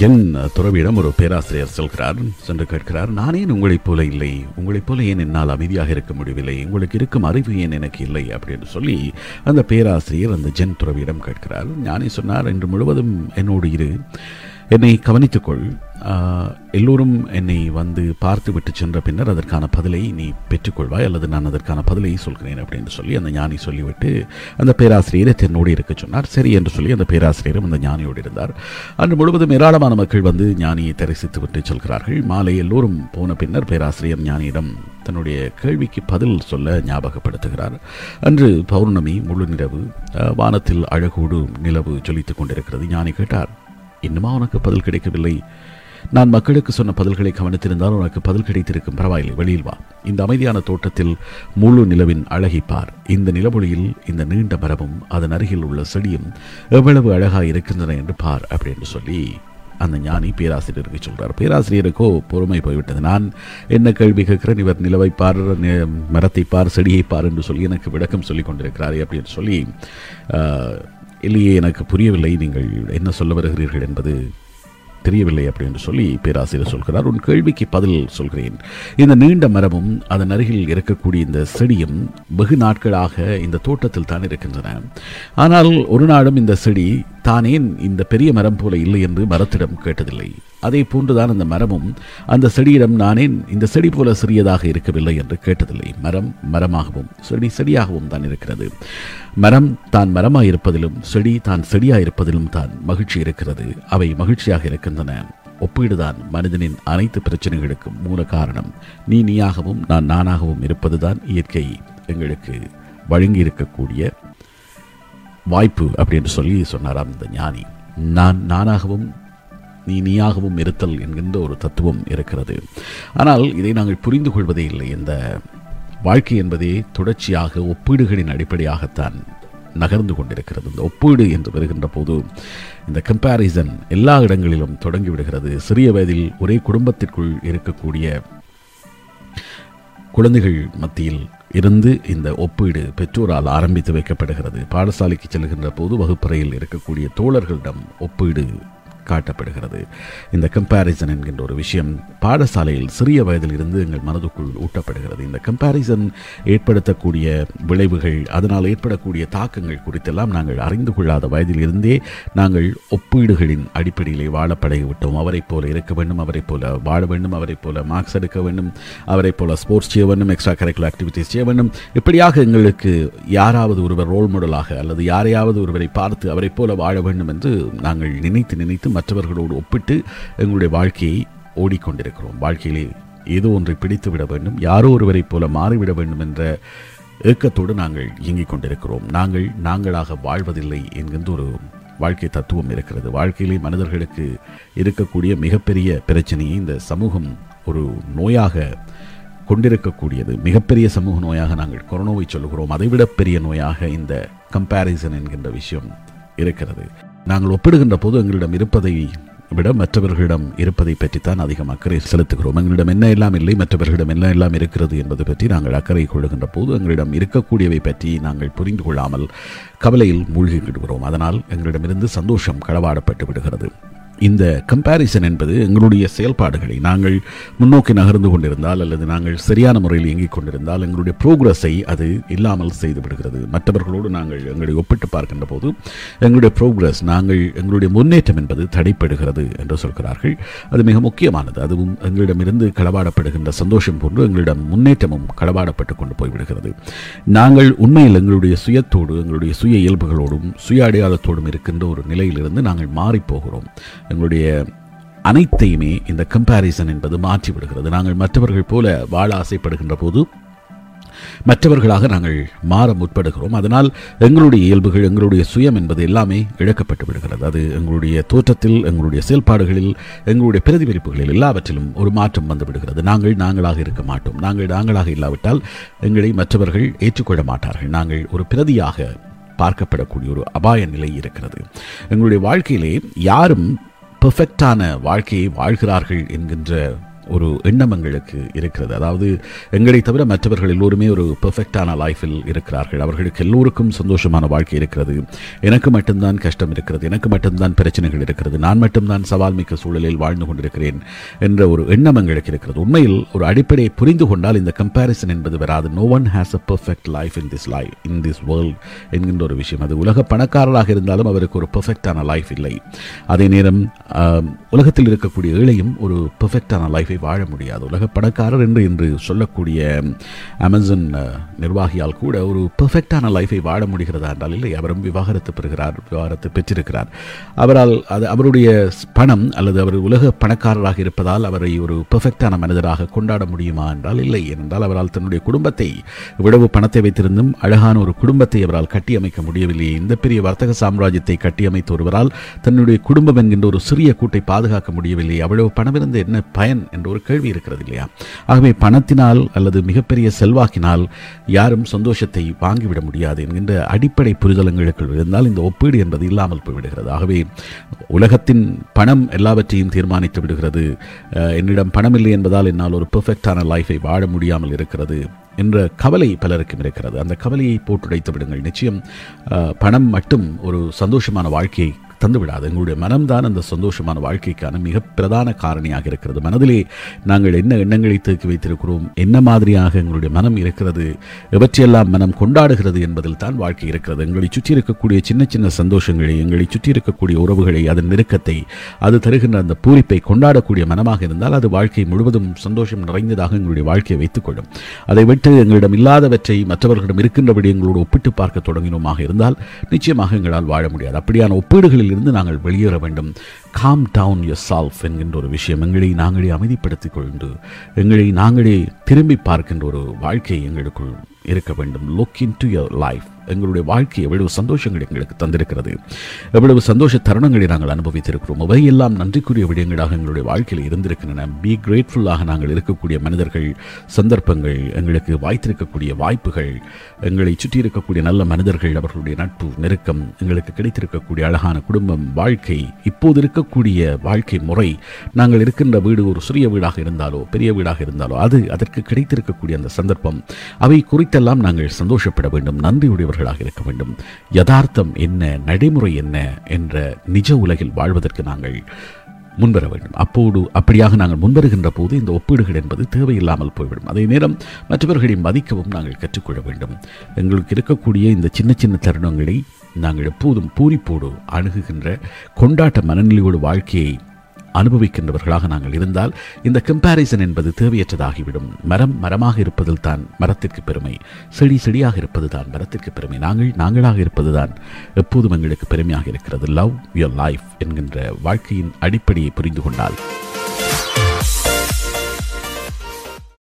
என் துறவியிடம் ஒரு பேராசிரியர் செல்கிறார் சென்று கேட்கிறார் நான் ஏன் உங்களைப் போல இல்லை. உங்களைப் போல ஏன் என்னால் அமைதியாக இருக்க முடியவில்லை? உங்களுக்கு இருக்கும் அறிவு ஏன் எனக்கு இல்லை? அப்படின்னு சொல்லி அந்த பேராசிரியர் அந்த ஜென் துறவியிடம் கேட்கிறார். ஞானி சொன்னார் இன்று முழுவதும் என்னோடு இரு. என்னை கவனித்துக்கொள். எல்லோரும் என்னை வந்து பார்த்து விட்டு சென்ற பின்னர் அதற்கான பதிலை நீ பெற்றுக்கொள்வாய் அல்லது நான் அதற்கான பதிலை சொல்கிறேன் அப்படின்னு சொல்லி அந்த ஞானி சொல்லிவிட்டு அந்த பேராசிரியரை தன்னோடு இருக்க சொன்னார். சரி என்று சொல்லி அந்த பேராசிரியரும் அந்த ஞானியோடு இருந்தார். அன்று முழுவதும் ஏராளமான மக்கள் வந்து ஞானியை தரிசித்து விட்டு செல்கிறார்கள். மாலை எல்லோரும் போன பின்னர் பேராசிரியர் ஞானியிடம் தன்னுடைய கேள்விக்கு பதில் சொல்ல ஞாபகப்படுத்துகிறார். அன்று பௌர்ணமி முழு நிலவு வானத்தில் அழகோடு நிலவு ஜொலித்துக் கொண்டிருக்கிறது. ஞானி கேட்டார் இன்னுமா உனக்கு பதில் கிடைக்கவில்லை? நான் மக்களுக்கு சொன்ன பதில்களை கவனித்திருந்தால் உனக்கு பதில் கிடைத்திருக்கும். பரவாயில்லை வெளியில் வா. இந்த அமைதியான தோட்டத்தில் முழு நிலவின் அழகை பார். இந்த நிலவொளியில் இந்த நீண்ட மரமும் அதன் அருகில் உள்ள செடியும் எவ்வளவு அழகாக இருக்கின்றன என்று பார் அப்படின்னு சொல்லி அந்த ஞானி பேராசிரியருக்கு சொல்கிறார் பேராசிரியருக்கோ பொறுமை போய்விட்டது. நான் என்ன கேள்வி கேட்கிறேன்? இவர் நிலவை பார் மரத்தை பார் செடியை பார் என்று சொல்லி எனக்கு விளக்கம் சொல்லி கொண்டிருக்கிறாரே அப்படின்னு சொல்லி இல்லையே எனக்கு புரியவில்லை. நீங்கள் என்ன சொல்ல வருகிறீர்கள் என்பது தெரியவில்லை அப்படின்னு சொல்லி பேராசிரியர் சொல்கிறார். உன் கேள்விக்கு பதில் சொல்கிறேன். இந்த நீண்ட மரமும் அதன் அருகில் இருக்கக்கூடிய இந்த செடியும் வெகு நாட்களாக இந்த தோட்டத்தில் தான் இருக்கின்றன. ஆனால் ஒரு நாளும் இந்த செடி தானேன் இந்த பெரிய மரம் போல இல்லை என்று மரத்திடம் கேட்டதில்லை. அதே போன்றுதான் அந்த மரமும் அந்த செடியிடம் நானேன் இந்த செடி போல சிறியதாக இருக்கவில்லை என்று கேட்டதில்லை. மரம் மரமாகவும் செடி செடியாகவும் தான் இருக்கிறது. மரம் தான் மரமாக இருப்பதிலும் செடி தான் செடியாயிருப்பதிலும் தான் மகிழ்ச்சி இருக்கிறது. அவை மகிழ்ச்சியாக இருக்கின்றன. ஒப்பீடுதான் மனிதனின் அனைத்து பிரச்சனைகளுக்கும் மூல காரணம். நீ நீயாகவும் நான் நானாகவும் இருப்பதுதான் இயற்கை. எங்களுக்கு வழங்கி இருக்கக்கூடிய வாய்ப்பு அப்படின்னு சொல்லி சொன்னார் அந்த ஞானி. நான் நானாகவும் நீ நீயாகவும் இருத்தல் என்கின்ற ஒரு தத்துவம் இருக்கிறது. ஆனால் இதை நாங்கள் புரிந்து கொள்வதே இல்லை. இந்த வாழ்க்கை என்பதே தொடர்ச்சியாக ஒப்பீடுகளின் அடிப்படையாகத்தான் நகர்ந்து கொண்டிருக்கிறது. இந்த ஒப்பீடு என்று வருகின்ற போது இந்த கம்பேரிசன் எல்லா இடங்களிலும் தொடங்கிவிடுகிறது சிறிய வயதில் ஒரே குடும்பத்திற்குள் இருக்கக்கூடிய குழந்தைகள் மத்தியில் இருந்து இந்த ஒப்பீடு பெற்றோரால் ஆரம்பித்து வைக்கப்படுகிறது. பாடசாலைக்கு செல்கின்ற போது வகுப்பறையில் இருக்கக்கூடிய தோழர்களிடம் ஒப்பீடு காட்டப்படுகிறது. இந்த கம்பேரிசன் என்கின்ற ஒரு விஷயம் பாடசாலையில் சிறிய வயதில் இருந்து எங்கள் மனதுக்குள் ஊட்டப்படுகிறது. இந்த கம்பேரிசன் ஏற்படுத்தக்கூடிய விளைவுகள் அதனால் ஏற்படக்கூடிய தாக்கங்கள் குறித்தெல்லாம் நாங்கள் அறிந்து கொள்ளாத வயதில் இருந்தே நாங்கள் ஒப்பீடுகளின் அடிப்படையிலே வாழ பழகிவிட்டோம் அவரைப் போல இருக்க வேண்டும் அவரைப் போல வாழ வேண்டும் அவரைப் போல மார்க்ஸ் எடுக்க வேண்டும் அவரைப் போல ஸ்போர்ட்ஸ் செய்ய வேண்டும் எக்ஸ்ட்ரா கரிக்குலர் ஆக்டிவிட்டீஸ் செய்ய வேண்டும். இப்படியாக எங்களுக்கு யாராவது ஒருவர் ரோல் மாடலாக அல்லது யாரையாவது ஒருவரை பார்த்து அவரைப் போல வாழ வேண்டும் என்று நாங்கள் நினைத்து நினைத்து மற்றவர்களோடு ஒப்பிட்டு எங்களுடைய வாழ்க்கையை ஓடிக்கொண்டிருக்கிறோம். வாழ்க்கையிலே ஏதோ ஒன்றை பிடித்து விட வேண்டும் யாரோ ஒருவரைப் போல மாறிவிட வேண்டும் என்ற ஏக்கத்தோடு நாங்கள் இயங்கிக் கொண்டிருக்கிறோம். நாங்கள் நாங்களாக வாழ்வதில்லை என்கின்ற ஒரு வாழ்க்கை தத்துவம் இருக்கிறது. வாழ்க்கையிலே மனிதர்களுக்கு இருக்கக்கூடிய மிகப்பெரிய பிரச்சனையை இந்த சமூகம் ஒரு நோயாக கொண்டிருக்கக்கூடியது. மிகப்பெரிய சமூக நோயாக நாங்கள் கொரோனாவை சொல்லுகிறோம். அதைவிட பெரிய நோயாக இந்த கம்பேரிசன் என்கின்ற விஷயம் இருக்கிறது. நாங்கள் ஒப்பிடுகின்ற போது எங்களிடம் இருப்பதை விட மற்றவர்களிடம் இருப்பதை பற்றித்தான் அதிகம் அக்கறை செலுத்துகிறோம். எங்களிடம் என்ன எல்லாம் இல்லை மற்றவர்களிடம் என்ன எல்லாம் இருக்கிறது என்பது பற்றி நாங்கள் அக்கறை கொள்ளுகின்ற போது எங்களிடம் இருக்கக்கூடியவை பற்றி நாங்கள் புரிந்து கொள்ளாமல் கவலையில் மூழ்கி விடுகிறோம் அதனால் எங்களிடமிருந்து சந்தோஷம் களவாடப்பட்டு விடுகிறது. இந்த கம்பேரிசன் என்பது எங்களுடைய செயல்பாடுகளை நாங்கள் முன்னோக்கி நகர்ந்து கொண்டிருந்தால் அல்லது நாங்கள் சரியான முறையில் இயங்கிக் கொண்டிருந்தால் எங்களுடைய ப்ரோக்ரஸை அது இல்லாமல் செய்து விடுகிறது. மற்றவர்களோடு நாங்கள் எங்களை ஒப்பிட்டு பார்க்கின்ற போது எங்களுடைய ப்ரோக்ரஸ் நாங்கள் எங்களுடைய முன்னேற்றம் என்பது தடைப்படுகிறது என்று சொல்கிறார்கள். அது மிக முக்கியமானது. அதுவும் எங்களிடமிருந்து களவாடப்படுகின்ற சந்தோஷம் போன்று எங்களிடம் முன்னேற்றமும் களவாடப்பட்டு கொண்டு போய்விடுகிறது நாங்கள் உண்மையில் எங்களுடைய சுயத்தோடு எங்களுடைய சுய இயல்புகளோடும் சுய அடையாளத்தோடும் இருக்கின்ற ஒரு நிலையிலிருந்து நாங்கள் மாறிப்போகிறோம் எங்களுடைய அனைத்தையுமே இந்த கம்பேரிசன் என்பது மாற்றி விடுகிறது நாங்கள் மற்றவர்கள் போல வாழ ஆசைப்படுகின்ற போது மற்றவர்களாக நாங்கள் மாற முற்படுகிறோம். அதனால் எங்களுடைய இயல்புகள் எங்களுடைய சுயம் என்பது எல்லாமே இழக்கப்பட்டு விடுகிறது. அது எங்களுடைய தோற்றத்தில் எங்களுடைய செயல்பாடுகளில் எங்களுடைய பிரதிபலிப்புகளில் எல்லாவற்றிலும் ஒரு மாற்றம் வந்து விடுகிறது. நாங்கள் நாங்களாக இருக்க மாட்டோம். நாங்கள் நாங்களாக இல்லாவிட்டால் எங்களை மற்றவர்கள் ஏற்றுக்கொள்ள மாட்டார்கள். நாங்கள் ஒரு பிரதியாக பார்க்கப்படக்கூடிய ஒரு அபாய நிலை இருக்கிறது. எங்களுடைய வாழ்க்கையிலே யாரும் பெர்ஃபெக்டான வாழ்க்கையை வாழ்கிறார்கள் என்கின்ற ஒரு எண்ணம் எங்களுக்கு இருக்கிறது. அதாவது எங்களை தவிர மற்றவர்கள் எல்லோருமே ஒரு பெர்ஃபெக்டான லைஃபில் இருக்கிறார்கள். அவர்களுக்கு எல்லோருக்கும் சந்தோஷமான வாழ்க்கை இருக்கிறது. எனக்கு மட்டும்தான் கஷ்டம் இருக்கிறது. எனக்கு மட்டும்தான் பிரச்சனைகள் இருக்கிறது. நான் மட்டும்தான் சவால் மிக்க சூழலில் வாழ்ந்து கொண்டிருக்கிறேன் என்ற ஒரு எண்ணம் எங்களுக்கு இருக்கிறது. உண்மையில் ஒரு அடிப்படையை புரிந்து கொண்டால் இந்த கம்பேரிசன் என்பது வராது. No one has a perfect life in this life in this world என்கின்ற ஒரு விஷயம். அது உலக பணக்காரராக இருந்தாலும் அவருக்கு ஒரு பெர்ஃபெக்டான லைஃப் இல்லை. அதே நேரம் உலகத்தில் இருக்கக்கூடிய ஏழையும் ஒரு பெர்ஃபெக்டான லைஃபை வாழ முடியாது. உலக பணக்காரர் என்று என்று சொல்லக்கூடிய அமேசன் நிர்வாகியால் கூட ஒரு பெர்ஃபெக்டான லைஃபை வாழ முடிகிறதா என்றால் இல்லை. அவரும் விவாகரத்து பெறுகிறார் விவாகரத்து பெற்றிருக்கிறார். அவரால் அது அவருடைய பணம் அல்லது அவர் உலக பணக்காரராக இருப்பதால் அவரை ஒரு பெர்ஃபெக்டான மனிதராக கொண்டாட முடியுமா என்றால் இல்லை. ஏனென்றால் அவரால் தன்னுடைய குடும்பத்தை இவ்வளவு பணத்தை வைத்திருந்தும் அழகான ஒரு குடும்பத்தை அவரால் கட்டியமைக்க முடியவில்லை. இந்த பெரிய வர்த்தக சாம்ராஜ்யத்தை கட்டியமைத்த ஒருவரால் தன்னுடைய குடும்பம் என்கின்ற ஒரு சிறிய கூட்டை பாதுகாக்க முடியவில்லை. அவ்வளவு பணம் இருந்து என்ன பயன் என்ற ஒரு கேள்வி இருக்கிறது இல்லையா? ஆகவே பணத்தினால் அல்லது மிகப்பெரிய செல்வாக்கினால் யாரும் சந்தோஷத்தை வாங்கிவிட முடியாது என்கின்ற அடிப்படை புரிதல் எங்களுக்குள் இருந்தால் இந்த ஒப்பீடு என்பது இல்லாமல் போய்விடுகிறது. ஆகவே உலகத்தின் பணம் எல்லாவற்றையும் தீர்மானித்து விடுகிறது. என்னிடம் பணம் இல்லை என்பதால் என்னால் ஒரு பெர்ஃபெக்டான லைஃபை வாழ முடியாமல் இருக்கிறது என்ற கவலை பலருக்கும் இருக்கிறது. அந்த கவலையை போட்டுடைத்து விடுங்கள். நிச்சயம் பணம் மட்டும் ஒரு சந்தோஷமான வாழ்க்கையை தந்துவிடாது. எங்களுடைய மனம்தான் அந்த சந்தோஷமான வாழ்க்கைக்கான மிக பிரதான காரணியாக இருக்கிறது. மனதிலே நாங்கள் என்ன எண்ணங்களை தேக்கி வைத்திருக்கிறோம் என்ன மாதிரியாக எங்களுடைய மனம் இருக்கிறது எவற்றையெல்லாம் மனம் கொண்டாடுகிறது என்பதில் தான் வாழ்க்கை இருக்கிறது. எங்களை சுற்றி இருக்கக்கூடிய சின்ன சின்ன சந்தோஷங்களை எங்களை சுற்றி இருக்கக்கூடிய உறவுகளை அதன் நெருக்கத்தை அது தருகின்ற அந்த பூரிப்பை கொண்டாடக்கூடிய மனமாக இருந்தால் அது வாழ்க்கை முழுவதும் சந்தோஷம் நிறைந்ததாக எங்களுடைய வாழ்க்கையை வைத்துக்கொள்ளும். அதை விட்டு எங்களிடம் இல்லாதவற்றை மற்றவர்களிடம் இருக்கின்றபடி எங்களோடு ஒப்பிட்டு பார்க்க தொடங்கினோமாக இருந்தால் நிச்சயமாக எங்களால் வாழ முடியாது. அப்படியான ஒப்பீடுகளில் இருந்து நாங்கள் வெளியேற வேண்டும். காம் டவுன் யர் சால்ஃப் என்கின்ற ஒரு விஷயம் எங்களை நாங்களே அமைதிப்படுத்திக் கொண்டு எங்களை நாங்களே திரும்பி பார்க்கின்ற ஒரு வாழ்க்கை எங்களுக்குள் இருக்க வேண்டும். Look into your life எங்களுடைய வாழ்க்கை எவ்வளவு சந்தோஷங்கள் எங்களுக்கு தந்திருக்கிறது. எவ்வளவு சந்தோஷ தருணங்களை நாங்கள் அனுபவித்திருக்கிறோம். அவையெல்லாம் நன்றிக்குரிய விடயங்களாக எங்களுடைய வாழ்க்கையில் இருந்திருக்கின்றன. பி கிரேட்ஃபுல்லாக நாங்கள் இருக்கக்கூடிய மனிதர்கள் சந்தர்ப்பங்கள் எங்களுக்கு வாய்த்திருக்கக்கூடிய வாய்ப்புகள் எங்களை சுற்றி இருக்கக்கூடிய நல்ல மனிதர்கள் அவர்களுடைய நட்பு நெருக்கம் எங்களுக்கு கிடைத்திருக்கக்கூடிய அழகான குடும்பம் வாழ்க்கை இப்போது இருக்கக்கூடிய வாழ்க்கை முறை நாங்கள் இருக்கின்ற வீடு ஒரு சிறிய வீடாக இருந்தாலோ பெரிய வீடாக இருந்தாலோ அது அதற்கு கிடைத்திருக்கக்கூடிய அந்த சந்தர்ப்பம் அவை குறித்தெல்லாம் நாங்கள் சந்தோஷப்பட வேண்டும். நன்றியுடையவர்களாக இருக்க வேண்டும். யதார்த்தம் என்ன நடைமுறை என்ன என்ற நிஜ உலகில் வாழ்வதற்கு நாங்கள் முன்வர வேண்டும். அப்போது அப்படியாக நாங்கள் முன்வருகின்ற போது இந்த ஒப்பீடுகள் என்பது தேவையில்லாமல் போய்விடும். அதே நேரம் மற்றவர்களை மதிக்கவும் நாங்கள் கற்றுக்கொள்ள வேண்டும். எங்களுக்கு இருக்கக்கூடிய இந்த சின்ன சின்ன தருணங்களை நாங்கள் எப்போதும் பூரிப்போடு அணுகுகின்ற கொண்டாட்ட மனநிலையோடு வாழ்க்கையை அனுபவிக்கின்றவர்களாக நாங்கள் இருந்தால் இந்த கம்பேரிசன் என்பது தேவையற்றதாகிவிடும். மரம் மரமாக இருப்பதில் தான் மரத்திற்கு பெருமை. செடி செடியாக இருப்பது தான் மரத்திற்கு பெருமை. நாங்கள் நாங்களாக இருப்பது தான் எப்போதும் எங்களுக்கு பெருமையாக இருக்கிறது. லவ் யுவர் லைஃப் என்கின்ற வாழ்க்கையின் அடிப்படையை புரிந்து கொண்டால்.